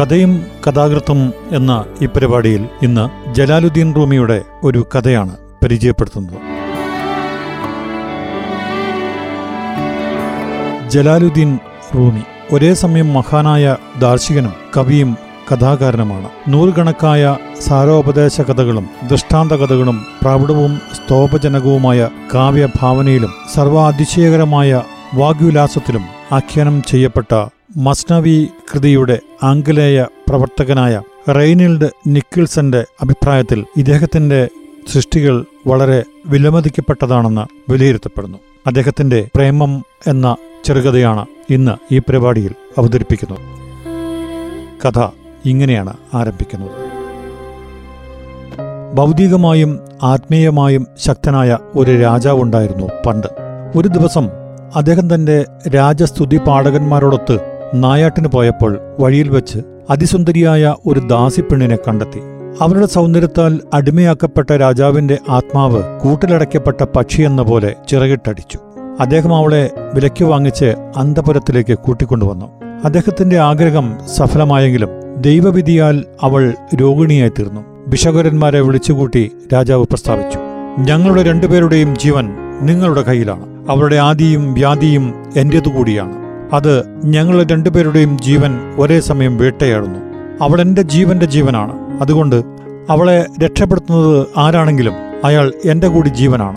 കഥയും കഥാകൃത്തും എന്ന ഈ പരിപാടിയിൽ ഇന്ന് ജലാലുദ്ദീൻ റൂമിയുടെ ഒരു കഥയാണ് പരിചയപ്പെടുത്തുന്നത്. ജലാലുദ്ദീൻ റൂമി ഒരേ സമയം മഹാനായ ദാർശികനും കവിയും കഥാകാരനുമാണ്. നൂറുകണക്കായ സാരോപദേശ കഥകളും ദൃഷ്ടാന്ത കഥകളും പ്രൗഢവും സ്തോഭജനകവുമായ കാവ്യഭാവനയിലും സർവാതിശയകരമായ വാഗ്വിലാസത്തിലും ആഖ്യാനം ചെയ്യപ്പെട്ട മസ്നവി കൃതിയുടെ ആംഗലേയ പ്രവർത്തകനായ റെയ്നിൽഡ് നിക്കിൾസന്റെ അഭിപ്രായത്തിൽ ഇദ്ദേഹത്തിന്റെ സൃഷ്ടികൾ വളരെ വിലമതിക്കപ്പെട്ടതാണെന്ന് വിലയിരുത്തപ്പെടുന്നു. അദ്ദേഹത്തിന്റെ പ്രേമം എന്ന ചെറുകഥയാണ് ഇന്ന് ഈ പരിപാടിയിൽ അവതരിപ്പിക്കുന്നത്. കഥ ഇങ്ങനെയാണ് ആരംഭിക്കുന്നത്. ഭൗതികമായും ആത്മീയമായും ശക്തനായ ഒരു രാജാവുണ്ടായിരുന്നു പണ്ട്. ഒരു ദിവസം അദ്ദേഹം തന്റെ രാജസ്തുതി പാടകന്മാരോടൊത്ത് നായാട്ടിന് പോയപ്പോൾ വഴിയിൽ വെച്ച് അതിസുന്ദരിയായ ഒരു ദാസിപ്പെണ്ണിനെ കണ്ടെത്തി. അവരുടെ സൗന്ദര്യത്താൽ അടിമയാക്കപ്പെട്ട രാജാവിന്റെ ആത്മാവ് കൂട്ടിലടയ്ക്കപ്പെട്ട പക്ഷിയെന്ന പോലെ ചിറകിട്ടടിച്ചു. അദ്ദേഹം അവളെ വിലയ്ക്ക് വാങ്ങിച്ച് അന്തപുരത്തിലേക്ക് കൂട്ടിക്കൊണ്ടുവന്നു. അദ്ദേഹത്തിന്റെ ആഗ്രഹം സഫലമായെങ്കിലും ദൈവവിധിയാൽ അവൾ രോഗിണിയായി തീർന്നു ബിഷകുരന്മാരെ വിളിച്ചുകൂട്ടി രാജാവ് പ്രസ്താവിച്ചു ഞങ്ങളുടെ രണ്ടുപേരുടെയും ജീവൻ നിങ്ങളുടെ കയ്യിലാണ്. അവരുടെ ആദിയും വ്യാധിയും എന്റേതുകൂടിയാണ്. അത് ഞങ്ങളുടെ രണ്ടുപേരുടെയും ജീവൻ ഒരേ സമയം വേട്ടയാടുന്നു. അവൾ എന്റെ ജീവന്റെ ജീവനാണ്. അതുകൊണ്ട് അവളെ രക്ഷപ്പെടുത്തുന്നത് ആരാണെങ്കിലും അയാൾ എന്റെ കൂടി ജീവനാണ്.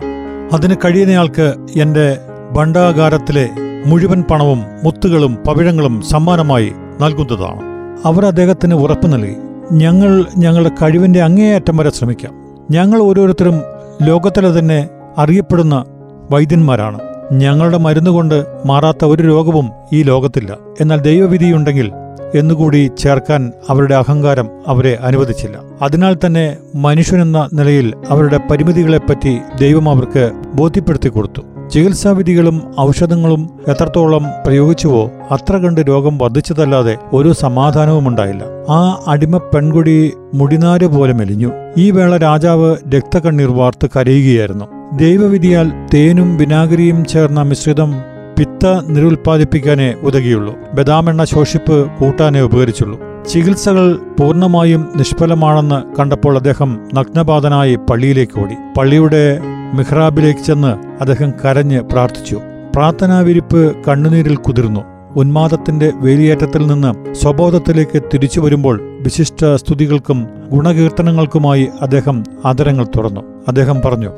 അതിന് കഴിയുന്നയാൾക്ക് എന്റെ ഭണ്ഡാകാരത്തിലെ മുഴുവൻ പണവും മുത്തുകളും പവിഴങ്ങളും സമ്മാനമായി നൽകുന്നതാണ്. അവർ അദ്ദേഹത്തിന് ഉറപ്പ് നൽകി ഞങ്ങൾ ഞങ്ങളുടെ കഴിവിന്റെ അങ്ങേയറ്റം വരെ ശ്രമിക്കാം. ഞങ്ങൾ ഓരോരുത്തരും ലോകത്തിലെ തന്നെ അറിയപ്പെടുന്ന വൈദ്യന്മാരാണ്. ഞങ്ങളുടെ മരുന്നുകൊണ്ട് മാറാത്ത ഒരു രോഗവും ഈ ലോകത്തില്ല. എന്നാൽ ദൈവവിധിയുണ്ടെങ്കിൽ എന്നുകൂടി ചേർക്കാൻ അവരുടെ അഹങ്കാരം അവരെ അനുവദിച്ചില്ല. അതിനാൽ തന്നെ മനുഷ്യനെന്ന നിലയിൽ അവരുടെ പരിമിതികളെപ്പറ്റി ദൈവം അവർക്ക് ബോധ്യപ്പെടുത്തി കൊടുത്തു ചികിത്സാവിധികളും ഔഷധങ്ങളും എത്രത്തോളം പ്രയോഗിച്ചുവോ അത്ര കണ്ട് രോഗം വർദ്ധിച്ചതല്ലാതെ ഒരു സമാധാനവും ഉണ്ടായില്ല. ആ അടിമ പെൺകുടി മുടിനാര് പോലെ മെലിഞ്ഞു. ഈ വേള രാജാവ് രക്തകണ്ണീർ വാർത്ത് കരയുകയായിരുന്നു. ദൈവവിധിയാൽ തേനും വിനാഗിരിയും ചേർന്ന മിശ്രിതം പിത്ത നിരുൽപ്പാദിപ്പിക്കാനേ ഉതകിയുള്ളൂ. ബദാമെണ്ണ ശോഷിപ്പ് കൂട്ടാനേ ഉപകരിച്ചുള്ളൂ. ചികിത്സകൾ പൂർണമായും നിഷ്ഫലമാണെന്ന് കണ്ടപ്പോൾ അദ്ദേഹം നഗ്നപാതനായി പള്ളിയിലേക്ക് ഓടി. പള്ളിയുടെ മിഹ്റാബിലേക്ക് ചെന്ന് അദ്ദേഹം കരഞ്ഞ് പ്രാർത്ഥിച്ചു. പ്രാർത്ഥനാവിരിപ്പ് കണ്ണുനീരിൽ കുതിർന്നു. ഉന്മാദത്തിന്റെ വേലിയേറ്റത്തിൽ നിന്ന് സ്വബോധത്തിലേക്ക് തിരിച്ചു വരുമ്പോൾ വിശിഷ്ട സ്തുതികൾക്കും ഗുണകീർത്തനങ്ങൾക്കുമായി അദ്ദേഹം ആദരങ്ങൾ തുറന്നു. അദ്ദേഹം പറഞ്ഞു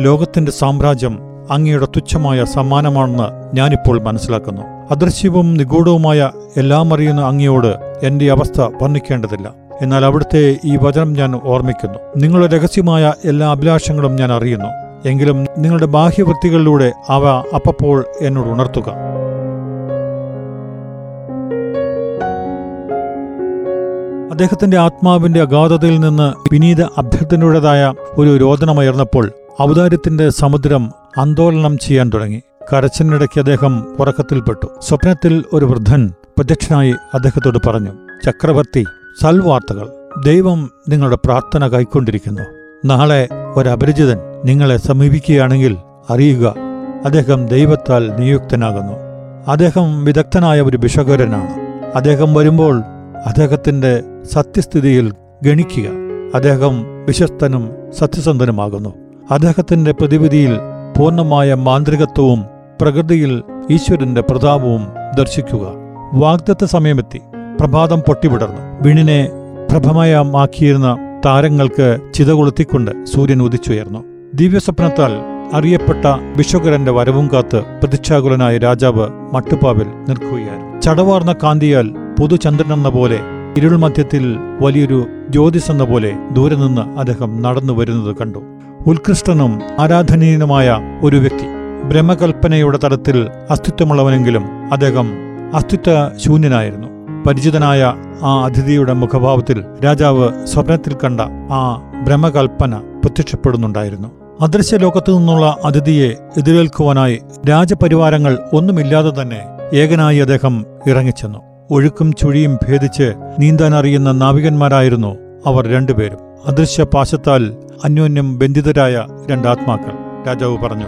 ലോകത്തിന്റെ സാമ്രാജ്യം അങ്ങയുടെ തുച്ഛമായ സമ്മാനമാണെന്ന് ഞാനിപ്പോൾ മനസ്സിലാക്കുന്നു. അദൃശ്യവും നിഗൂഢവുമായ എല്ലാം അറിയുന്ന അങ്ങയോട് എന്റെ അവസ്ഥ വർണിക്കേണ്ടതില്ല. എന്നാൽ അവിടുത്തെ ഈ വചനം ഞാൻ ഓർമ്മിക്കുന്നു. നിങ്ങളുടെ രഹസ്യമായ എല്ലാ അഭിലാഷങ്ങളും ഞാൻ അറിയുന്നു. എങ്കിലും നിങ്ങളുടെ ബാഹ്യവൃത്തികളിലൂടെ അവ അപ്പപ്പോൾ എന്നോട് ഉണർത്തുക. അദ്ദേഹത്തിന്റെ ആത്മാവിന്റെ അഗാധതയിൽ നിന്ന് വിനീത അഭ്യർത്ഥനയുടേതായ ഒരു രോദനമുയർന്നപ്പോൾ ഔദാര്യത്തിന്റെ സമുദ്രം ആന്തോളനം ചെയ്യാൻ തുടങ്ങി. കരച്ചിനിടയ്ക്ക് അദ്ദേഹം ഉറക്കത്തിൽപ്പെട്ടു. സ്വപ്നത്തിൽ ഒരു വൃദ്ധൻ പ്രത്യക്ഷനായി അദ്ദേഹത്തോട് പറഞ്ഞു ചക്രവർത്തി സൽവാർത്തകൾ. ദൈവം നിങ്ങളുടെ പ്രാർത്ഥന കൈക്കൊണ്ടിരിക്കുന്നു. നാളെ ഒരപരിചിതൻ നിങ്ങളെ സമീപിക്കുകയാണെങ്കിൽ അറിയുക അദ്ദേഹം ദൈവത്താൽ നിയുക്തനാകുന്നു. അദ്ദേഹം വിദഗ്ധനായ ഒരു ബിഷകരനാണ് അദ്ദേഹം വരുമ്പോൾ അദ്ദേഹത്തിന്റെ സത്യസ്ഥിതിയിൽ ഗണിക്കുക. അദ്ദേഹം വിശ്വസ്തനും സത്യസന്ധനുമാകുന്നു. അദ്ദേഹത്തിന്റെ പ്രതിവിധിയിൽ പൂർണമായ മാന്ത്രികത്വവും പ്രകൃതിയിൽ ഈശ്വരന്റെ പ്രതാപവും ദർശിക്കുക. വാഗ്ദത്ത സമയമെത്തി. പ്രഭാതം പൊട്ടിവിടർന്നു. വിണിനെ പ്രഭമയമാക്കിയിരുന്ന താരങ്ങൾക്ക് ചിത കൊളുത്തിക്കൊണ്ട് സൂര്യൻ ഉദിച്ചുയർന്നു. ദിവ്യസ്വപ്നത്താൽ അറിയപ്പെട്ട വിശ്വകരന്റെ വരവും കാത്ത് പ്രതിച്ഛാകുലനായ രാജാവ് മട്ടുപ്പാവിൽ നിൽക്കുകയായിരുന്നു. ചടവാർന്ന കാന്തിയാൽ പുതുചന്ദ്രനെന്ന പോലെ ഇരുൾ മധ്യത്തിൽ വലിയൊരു ജ്യോതിസെന്ന പോലെ ദൂരെ നിന്ന് അദ്ദേഹം നടന്നു വരുന്നത് കണ്ടു. ഉത്കൃഷ്ടനും ആരാധനീയനുമായ ഒരു വ്യക്തി. ബ്രഹ്മകൽപ്പനയുടെ തലത്തിൽ അസ്തിത്വമുള്ളവനെങ്കിലും അദ്ദേഹം അസ്തിത്വ ശൂന്യനായിരുന്നു പരിചിതനായ ആ അതിഥിയുടെ മുഖഭാവത്തിൽ രാജാവ് സ്വപ്നത്തിൽ കണ്ട ആ ബ്രഹ്മകൽപ്പന പ്രത്യക്ഷപ്പെടുന്നുണ്ടായിരുന്നു. അദൃശ്യ ലോകത്തു നിന്നുള്ള അതിഥിയെ എതിരേൽക്കുവാനായി രാജപരിവാരങ്ങൾ ഒന്നുമില്ലാതെ തന്നെ ഏകനായി അദ്ദേഹം ഇറങ്ങിച്ചെന്നു. ഒഴുക്കും ചുഴിയും ഭേദിച്ച് നീന്താനറിയുന്ന നാവികന്മാരായിരുന്നു അവർ രണ്ടുപേരും. അദൃശ്യ പാശത്താൽ അന്യോന്യം ബന്ധിതരായ രണ്ടാത്മാക്കൾ. രാജാവ് പറഞ്ഞു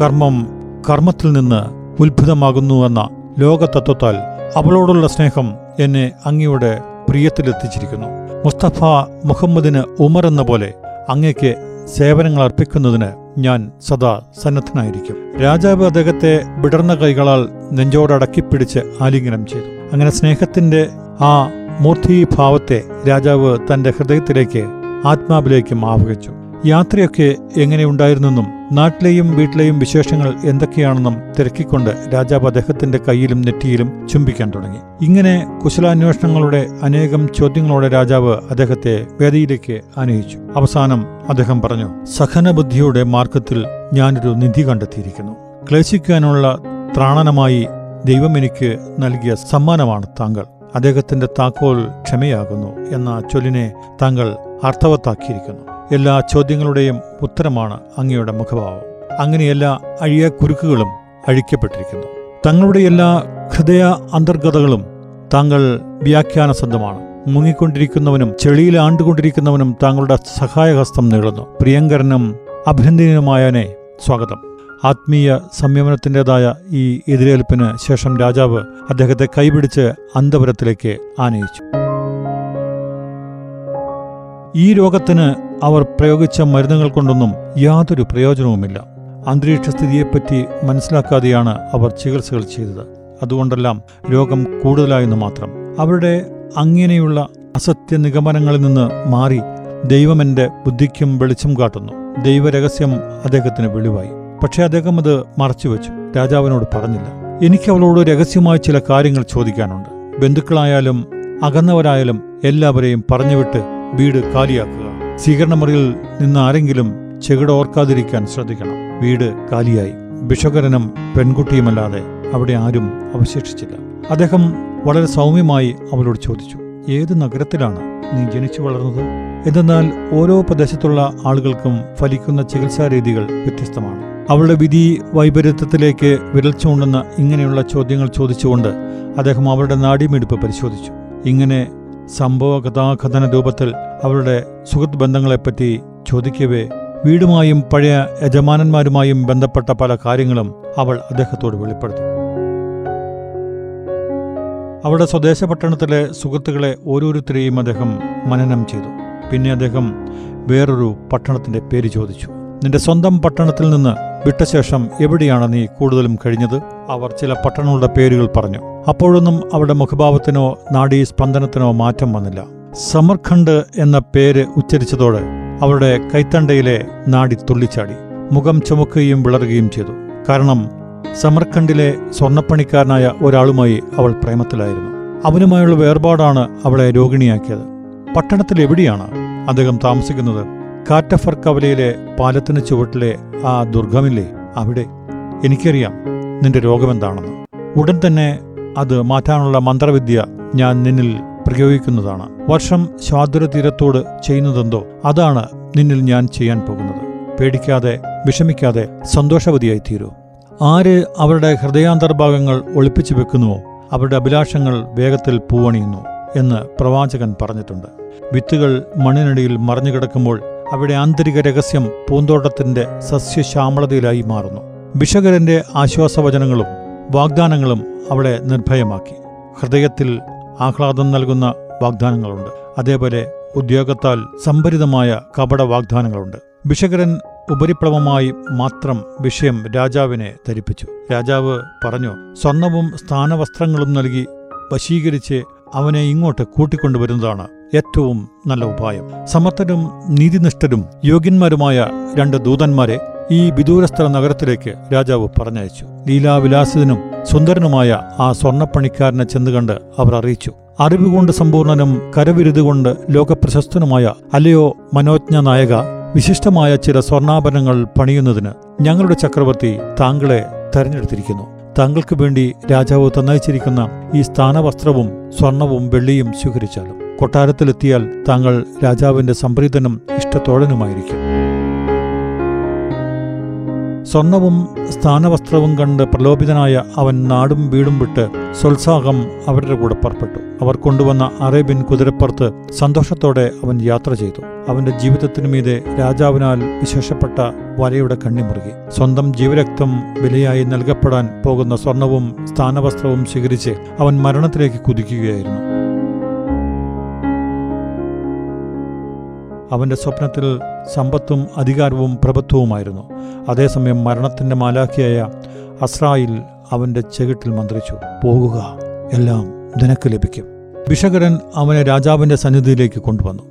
കർമ്മം കർമ്മത്തിൽ നിന്ന് ഉത്ഭുതമാകുന്നുവെന്ന ലോകതത്വത്താൽ അവളോടുള്ള സ്നേഹം എന്നെ അങ്ങയുടെ പ്രിയത്തിലെത്തിച്ചിരിക്കുന്നു. മുസ്തഫ മുഹമ്മദിന് ഉമർ എന്ന പോലെ അങ്ങയ്ക്ക് സേവനങ്ങൾ അർപ്പിക്കുന്നതിന് ഞാൻ സദാ സന്നദ്ധനായിരിക്കും. രാജാവ് അദ്ദേഹത്തെ വിടർന്ന കൈകളാൽ നെഞ്ചോടക്കിപ്പിടിച്ച് ആലിംഗനം ചെയ്തു. അങ്ങനെ സ്നേഹത്തിന്റെ ആ മൂർത്തി ഭാവത്തെ രാജാവ് തന്റെ ഹൃദയത്തിലേക്ക് ആത്മാവിലേക്കും ആവഹിച്ചു യാത്രയൊക്കെ എങ്ങനെയുണ്ടായിരുന്നെന്നും നാട്ടിലെയും വീട്ടിലെയും വിശേഷങ്ങൾ എന്തൊക്കെയാണെന്നും തിരക്കിക്കൊണ്ട് രാജാവ് അദ്ദേഹത്തിന്റെ കയ്യിലും നെറ്റിയിലും ചുംബിക്കാൻ തുടങ്ങി. ഇങ്ങനെ കുശലാന്വേഷണങ്ങളുടെ അനേകം ചോദ്യങ്ങളോടെ രാജാവ് അദ്ദേഹത്തെ വേദിയിലേക്ക് അനുയിച്ചു അവസാനം അദ്ദേഹം പറഞ്ഞു സഹനബുദ്ധിയുടെ മാർഗത്തിൽ ഞാനൊരു നിധി കണ്ടെത്തിയിരിക്കുന്നു. ക്ലേശിക്കാനുള്ള ത്രാണനമായി ദൈവം എനിക്ക് നൽകിയ സമ്മാനമാണ് താങ്കൾ. അദ്ദേഹത്തിന്റെ താക്കോൽ ക്ഷമയാകുന്നു എന്ന ചൊല്ലിനെ താങ്കൾ അർത്ഥവത്താക്കിയിരിക്കുന്നു. എല്ലാ ചോദ്യങ്ങളുടെയും ഉത്തരമാണ് അങ്ങയുടെ മുഖഭാവം. അങ്ങനെ എല്ലാ അഴിയ കുരുക്കുകളും അഴിക്കപ്പെട്ടിരിക്കുന്നു. തങ്ങളുടെ എല്ലാ ഹൃദയ അന്തർഗതകളും താങ്കൾ വ്യാഖ്യാനസന്ധമാണ് മുങ്ങിക്കൊണ്ടിരിക്കുന്നവനും ചെളിയിൽ ആണ്ടുകൊണ്ടിരിക്കുന്നവനും താങ്കളുടെ സഹായഹസ്തം നീളുന്നു. പ്രിയങ്കരനും അഭിനന്ദനീയനുമായനെ സ്വാഗതം. ആത്മീയ സംയമനത്തിന്റെതായ ഈ എതിരേൽപ്പിന് ശേഷം രാജാവ് അദ്ദേഹത്തെ കൈപിടിച്ച് അന്തപുരത്തിലേക്ക് ആനയിച്ചു. ഈ രോഗത്തിന് അവർ പ്രയോഗിച്ച മരുന്നുകൾ കൊണ്ടൊന്നും യാതൊരു പ്രയോജനവുമില്ല. അന്തരീക്ഷ സ്ഥിതിയെപ്പറ്റി മനസ്സിലാക്കാതെയാണ് അവർ ചികിത്സകൾ ചെയ്തത്. അതുകൊണ്ടെല്ലാം രോഗം കൂടുതലായെന്ന് മാത്രം. അവരുടെ അങ്ങനെയുള്ള അസത്യ നിഗമനങ്ങളിൽ നിന്ന് മാറി ദൈവമെന്റെ ബുദ്ധിക്കും വെളിച്ചം കാട്ടുന്നു. ദൈവരഹസ്യം അദ്ദേഹത്തിന് വെളിവായി. പക്ഷേ അദ്ദേഹം അത് മറച്ചുവെച്ചു. രാജാവിനോട് പറഞ്ഞില്ല. എനിക്ക് അവളോട് രഹസ്യമായി ചില കാര്യങ്ങൾ ചോദിക്കാനുണ്ട്. ബന്ധുക്കളായാലും അകന്നവരായാലും എല്ലാവരെയും പറഞ്ഞുവിട്ട് വീട് കാലിയാക്കുക. സ്വീകരണ മുറിയിൽ നിന്ന് ആരെങ്കിലും ചെകിട ഓർക്കാതിരിക്കാൻ ശ്രദ്ധിക്കണം. വീട് കാലിയായി. ബിഷകരനും പെൺകുട്ടിയുമല്ലാതെ അവിടെ ആരും അവശേഷിച്ചില്ല. അദ്ദേഹം വളരെ സൗമ്യമായി അവളോട് ചോദിച്ചു ഏത് നഗരത്തിലാണ് നീ ജനിച്ചു വളർന്നത്? എന്തെന്നാൽ ഓരോ പ്രദേശത്തുള്ള ആളുകൾക്കും ഫലിക്കുന്ന ചികിത്സാ രീതികൾ വ്യത്യസ്തമാണ്. അവളുടെ വിധി വൈപരീത്യത്തിലേക്ക് വിരൽ ചൂണ്ടുന്ന ഇങ്ങനെയുള്ള ചോദ്യങ്ങൾ ചോദിച്ചുകൊണ്ട് അദ്ദേഹം അവളുടെ നാടിമെടുപ്പ് പരിശോധിച്ചു. ഇങ്ങനെ സംഭവ കഥാകഥന രൂപത്തിൽ അവരുടെ സുഹൃത്ത് ബന്ധങ്ങളെപ്പറ്റി ചോദിക്കവേ വീടുമായും പഴയ യജമാനന്മാരുമായും ബന്ധപ്പെട്ട പല കാര്യങ്ങളും അവൾ അദ്ദേഹത്തോട് വെളിപ്പെടുത്തി. അവളുടെ സ്വദേശ പട്ടണത്തിലെ സുഹൃത്തുക്കളെ ഓരോരുത്തരെയും അദ്ദേഹം മനനം ചെയ്തു. പിന്നെ അദ്ദേഹം വേറൊരു പട്ടണത്തിന്റെ പേര് ചോദിച്ചു. നിന്റെ സ്വന്തം പട്ടണത്തിൽ നിന്ന് വിട്ടശേഷം എവിടെയാണ് നീ കൂടുതലും കഴിഞ്ഞത്? അവർ ചില പട്ടണങ്ങളുടെ പേരുകൾ പറഞ്ഞു. അപ്പോഴൊന്നും അവരുടെ മുഖഭാവത്തിനോ നാഡീ സ്പന്ദനത്തിനോ മാറ്റം വന്നില്ല. സമർഖണ്ഡ് എന്ന പേര് ഉച്ചരിച്ചതോടെ അവരുടെ കൈത്തണ്ടയിലെ നാടി തുള്ളിച്ചാടി. മുഖം ചുമക്കുകയും വിളറുകയും ചെയ്തു. കാരണം സമർഖണ്ഡിലെ സ്വർണപ്പണിക്കാരനായ ഒരാളുമായി അവൾ പ്രേമത്തിലായിരുന്നു. അവനുമായുള്ള വേർപാടാണ് അവളെ രോഗിണിയാക്കിയത്. പട്ടണത്തിൽ എവിടെയാണ് അദ്ദേഹം താമസിക്കുന്നത്? കാറ്റഫർ കവലയിലെ പാലത്തിന് ചുവട്ടിലെ ആ ദുർഗമില്ലേ അവിടെ എനിക്കറിയാം നിന്റെ രോഗമെന്താണെന്ന്. ഉടൻ തന്നെ അത് മാറ്റാനുള്ള മന്ത്രവിദ്യ ഞാൻ നിന്നിൽ പ്രയോഗിക്കുന്നതാണ്. വർഷം സ്വാതുര തീരത്തോട് ചെയ്യുന്നതെന്തോ അതാണ് നിന്നിൽ ഞാൻ ചെയ്യാൻ പോകുന്നത്. പേടിക്കാതെ വിഷമിക്കാതെ സന്തോഷവതിയായി തീരൂ ആര് അവരുടെ ഹൃദയാന്തർഭാഗങ്ങൾ ഒളിപ്പിച്ചു വെക്കുന്നുവോ അവരുടെ അഭിലാഷങ്ങൾ വേഗത്തിൽ പൂവണിയുന്നു എന്ന് പ്രവാചകൻ പറഞ്ഞിട്ടുണ്ട്. വിത്തുകൾ മണ്ണിനടിയിൽ മറഞ്ഞുകിടക്കുമ്പോൾ അവിടെ ആന്തരിക രഹസ്യം പൂന്തോട്ടത്തിന്റെ സസ്യശ്യാമളതയിലായി മാറുന്നു. ബിഷകരന്റെ ആശ്വാസവചനങ്ങളും വാഗ്ദാനങ്ങളും അവളെ നിർഭയമാക്കി. ഹൃദയത്തിൽ ആഹ്ലാദം നൽകുന്ന വാഗ്ദാനങ്ങളുണ്ട്. അതേപോലെ ഉദ്യോഗത്താൽ സംഭരിതമായ കപട വാഗ്ദാനങ്ങളുണ്ട്. ബിഷകരൻ ഉപരിപ്ലവമായി മാത്രം വിഷയം രാജാവിനെ ധരിപ്പിച്ചു. രാജാവ് പറഞ്ഞു സ്വർണവും സ്ഥാനവസ്ത്രങ്ങളും നൽകി വശീകരിച്ച് അവനെ ഇങ്ങോട്ട് കൂട്ടിക്കൊണ്ടുവരുന്നതാണ് ഏറ്റവും നല്ല ഉപായം. സമർത്ഥരും നീതിനിഷ്ഠരും യോഗ്യന്മാരുമായ രണ്ട് ദൂതന്മാരെ ഈ വിദൂരസ്ഥല നഗരത്തിലേക്ക് രാജാവ് പറഞ്ഞയച്ചു. ലീലാവിലാസിതനും സുന്ദരനുമായ ആ സ്വർണപ്പണിക്കാരനെ ചെന്നുകണ്ട് അവർ അറിയിച്ചു. അറിവുകൊണ്ട് സമ്പൂർണനും കരവിരുതുകൊണ്ട് ലോകപ്രശസ്തനുമായ അല്ലയോ മനോജ്ഞ നായക വിശിഷ്ടമായ ചില സ്വർണാഭരണങ്ങൾ പണിയുന്നതിന് ഞങ്ങളുടെ ചക്രവർത്തി താങ്കളെ തെരഞ്ഞെടുത്തിരിക്കുന്നു. താങ്കൾക്ക് വേണ്ടി രാജാവ് തന്നയച്ചിരിക്കുന്ന ഈ സ്ഥാനവസ്ത്രവും സ്വർണവും വെള്ളിയും സ്വീകരിച്ചാലും കൊട്ടാരത്തിലെത്തിയാൽ താങ്കൾ രാജാവിന്റെ സംപ്രീതനും ഇഷ്ടത്തോഴനുമായിരിക്കും സ്വർണവും സ്ഥാനവസ്ത്രവും കണ്ട് പ്രലോഭിതനായ അവൻ നാടും വീടും വിട്ട് സ്വത്സാഹം അവരുടെ കൂടെ പുറപ്പെട്ടു. അവർ കൊണ്ടുവന്ന അറേബ്യൻ കുതിരപ്പുറത്ത് സന്തോഷത്തോടെ അവൻ യാത്ര ചെയ്തു. അവന്റെ ജീവിതത്തിനു മീതെ രാജാവിനാൽ വിശേഷപ്പെട്ട വലയുടെ കണ്ണിമുറുകി. സ്വന്തം ജീവരക്തം വിലയായി നൽകപ്പെടാൻ പോകുന്ന സ്വർണവും സ്ഥാനവസ്ത്രവും സ്വീകരിച്ച് അവൻ മരണത്തിലേക്ക് കുതിക്കുകയായിരുന്നു. അവന്റെ സ്വപ്നത്തിൽ സമ്പത്തും അധികാരവും പ്രഭുത്വവുമായിരുന്നു അതേസമയം മരണത്തിന്റെ മാലാഖിയായ അസ്രായിൽ അവന്റെ ചെകിട്ടിൽ മന്ത്രിച്ചു പോകുക എല്ലാം നിനക്ക് ലഭിക്കും. ഭിഷകരൻ അവനെ രാജാവിന്റെ സന്നിധിയിലേക്ക് കൊണ്ടുവന്നു.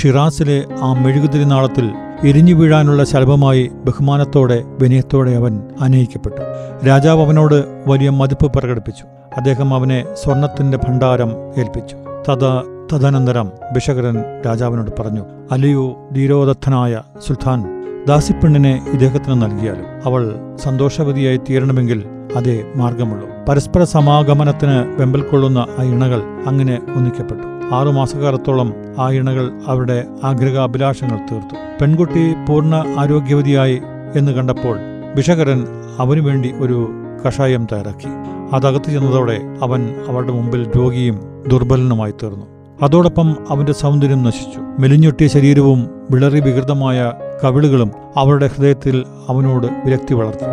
ഷിറാസിലെ ആ മെഴുകുതിരിനാളത്തിൽ എരിഞ്ഞു വീഴാനുള്ള ശലഭമായി ബഹുമാനത്തോടെ വിനയത്തോടെ അവൻ അനയിക്കപ്പെട്ടു രാജാവ് അവനോട് വലിയ മതിപ്പ് പ്രകടിപ്പിച്ചു. അദ്ദേഹം അവനെ സ്വർണത്തിന്റെ ഭണ്ഡാരം ഏൽപ്പിച്ചു. തഥ തദനന്തരം ബിഷകരൻ രാജാവിനോട് പറഞ്ഞു അലിയു ധീരോദത്തനായ സുൽത്താൻ ദാസിപ്പെണ്ണിനെ ഇദ്ദേഹത്തിന് നൽകിയാലും അവൾ സന്തോഷവതിയായി തീരണമെങ്കിൽ അതേ മാർഗമുള്ളൂ പരസ്പര സമാഗമനത്തിന് വെമ്പൽ കൊള്ളുന്ന ആ ഇണകൾ അങ്ങനെ ഒന്നിക്കപ്പെട്ടു. ആറുമാസക്കാലത്തോളം ആ ഇണകൾ അവരുടെ ആഗ്രഹാഭിലാഷങ്ങൾ തീർത്തു. പെൺകുട്ടി പൂർണ ആരോഗ്യവതിയായി എന്ന് കണ്ടപ്പോൾ ബിഷകരൻ അവനു വേണ്ടി ഒരു കഷായം തയ്യാറാക്കി. അതകത്ത് ചെന്നതോടെ അവൻ അവളുടെ മുമ്പിൽ രോഗിയും ദുർബലനുമായി തീർന്നു. അതോടൊപ്പം അവന്റെ സൗന്ദര്യം നശിച്ചു. മെലിഞ്ഞൊട്ടിയ ശരീരവും വിളറി വികൃതമായ കവിളുകളും അവരുടെ ഹൃദയത്തിൽ അവനോട് വിരക്തി വളർത്തി.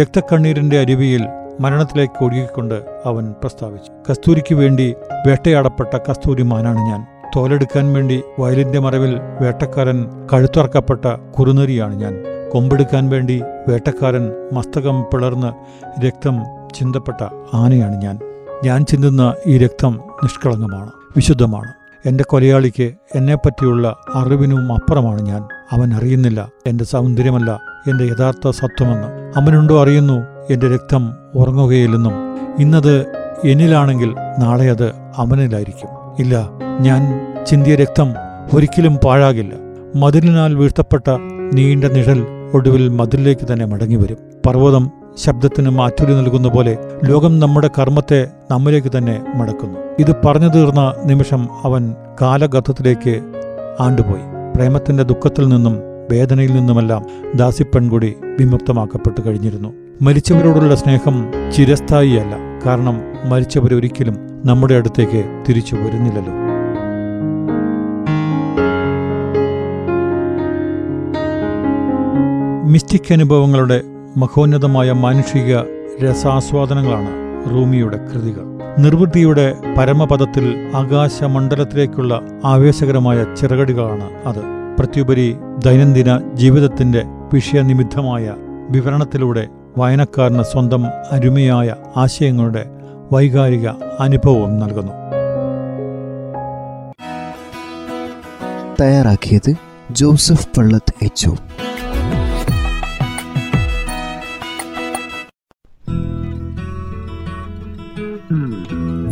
രക്തക്കണ്ണീരിന്റെ അരുവിയിൽ മരണത്തിലേക്ക് ഒഴുകിക്കൊണ്ട് അവൻ പ്രസ്താവിച്ചു. കസ്തൂരിക്ക് വേണ്ടി വേട്ടയാടപ്പെട്ട കസ്തൂരിമാനാണ് ഞാൻ. തോലെടുക്കാൻ വേണ്ടി വയലിന്റെ മറവിൽ വേട്ടക്കാരൻ കഴുത്തറക്കപ്പെട്ട കുറുനരിയാണ് ഞാൻ. കൊമ്പെടുക്കാൻ വേണ്ടി വേട്ടക്കാരൻ മസ്തകം പിളർന്ന് രക്തം ചിന്തപ്പെട്ട ആനയാണ് ഞാൻ. ഞാൻ ചിന്തുന്ന ഈ രക്തം നിഷ്കളങ്കമാണ് വിശുദ്ധമാണ്. എന്റെ കൊലയാളിക്ക് എന്നെപ്പറ്റിയുള്ള അറിവിനും അപ്പുറമാണ് ഞാൻ. അവൻ അറിയുന്നില്ല എന്റെ സൗന്ദര്യമല്ല എന്റെ യഥാർത്ഥ സത്വമെന്ന്. അവനുണ്ടോ അറിയുന്നു എന്റെ രക്തം ഉറങ്ങുകയില്ലെന്നും. ഇന്നത് എന്നിലാണെങ്കിൽ നാളെ അത് അവനിലായിരിക്കും. ഇല്ല ഞാൻ ചിന്തിയ രക്തം ഒരിക്കലും പാഴാകില്ല. മതിലിനാൽ വീഴ്ത്തപ്പെട്ട നീണ്ട നിഴൽ ഒടുവിൽ മതിലിലേക്ക് തന്നെ മടങ്ങിവരും. പർവതം ശബ്ദത്തിന് മാറ്റൊലി നൽകുന്ന പോലെ ലോകം നമ്മുടെ കർമ്മത്തെ നമ്മിലേക്ക് തന്നെ മടക്കുന്നു. ഇത് പറഞ്ഞു തീർന്ന നിമിഷം അവൻ കാലഗർഭത്തിലേക്ക് ആണ്ടുപോയി. പ്രേമത്തിന്റെ ദുഃഖത്തിൽ നിന്നും വേദനയിൽ നിന്നുമെല്ലാം ദാസിപ്പെൺകുടി വിമുക്തമാക്കപ്പെട്ടു കഴിഞ്ഞിരുന്നു. മരിച്ചവരോടുള്ള സ്നേഹം ചിരസ്ഥായിയല്ല. കാരണം മരിച്ചവരൊരിക്കലും നമ്മുടെ അടുത്തേക്ക് തിരിച്ചു വരുന്നില്ലല്ലോ. മിസ്റ്റിക് അനുഭവങ്ങളുടെ മഹോന്നതമായ മാനുഷിക രസാസ്വാദനങ്ങളാണ് റൂമിയുടെ കൃതികൾ. നിർവൃത്തിയുടെ പരമപദത്തിൽ ആകാശമണ്ഡലത്തിലേക്കുള്ള ആവേശകരമായ ചിറകടികളാണ് അത്. പ്രത്യുപരി ദൈനംദിന ജീവിതത്തിന്റെ വിഷയനിമിത്തമായ വിവരണത്തിലൂടെ വായനക്കാരന് സ്വന്തം അരുമയായ ആശയങ്ങളുടെ വൈകാരിക അനുഭവം നൽകുന്നു. തയ്യാറാക്കിയത് ജോസഫ് പള്ളത്ത് എച്ച്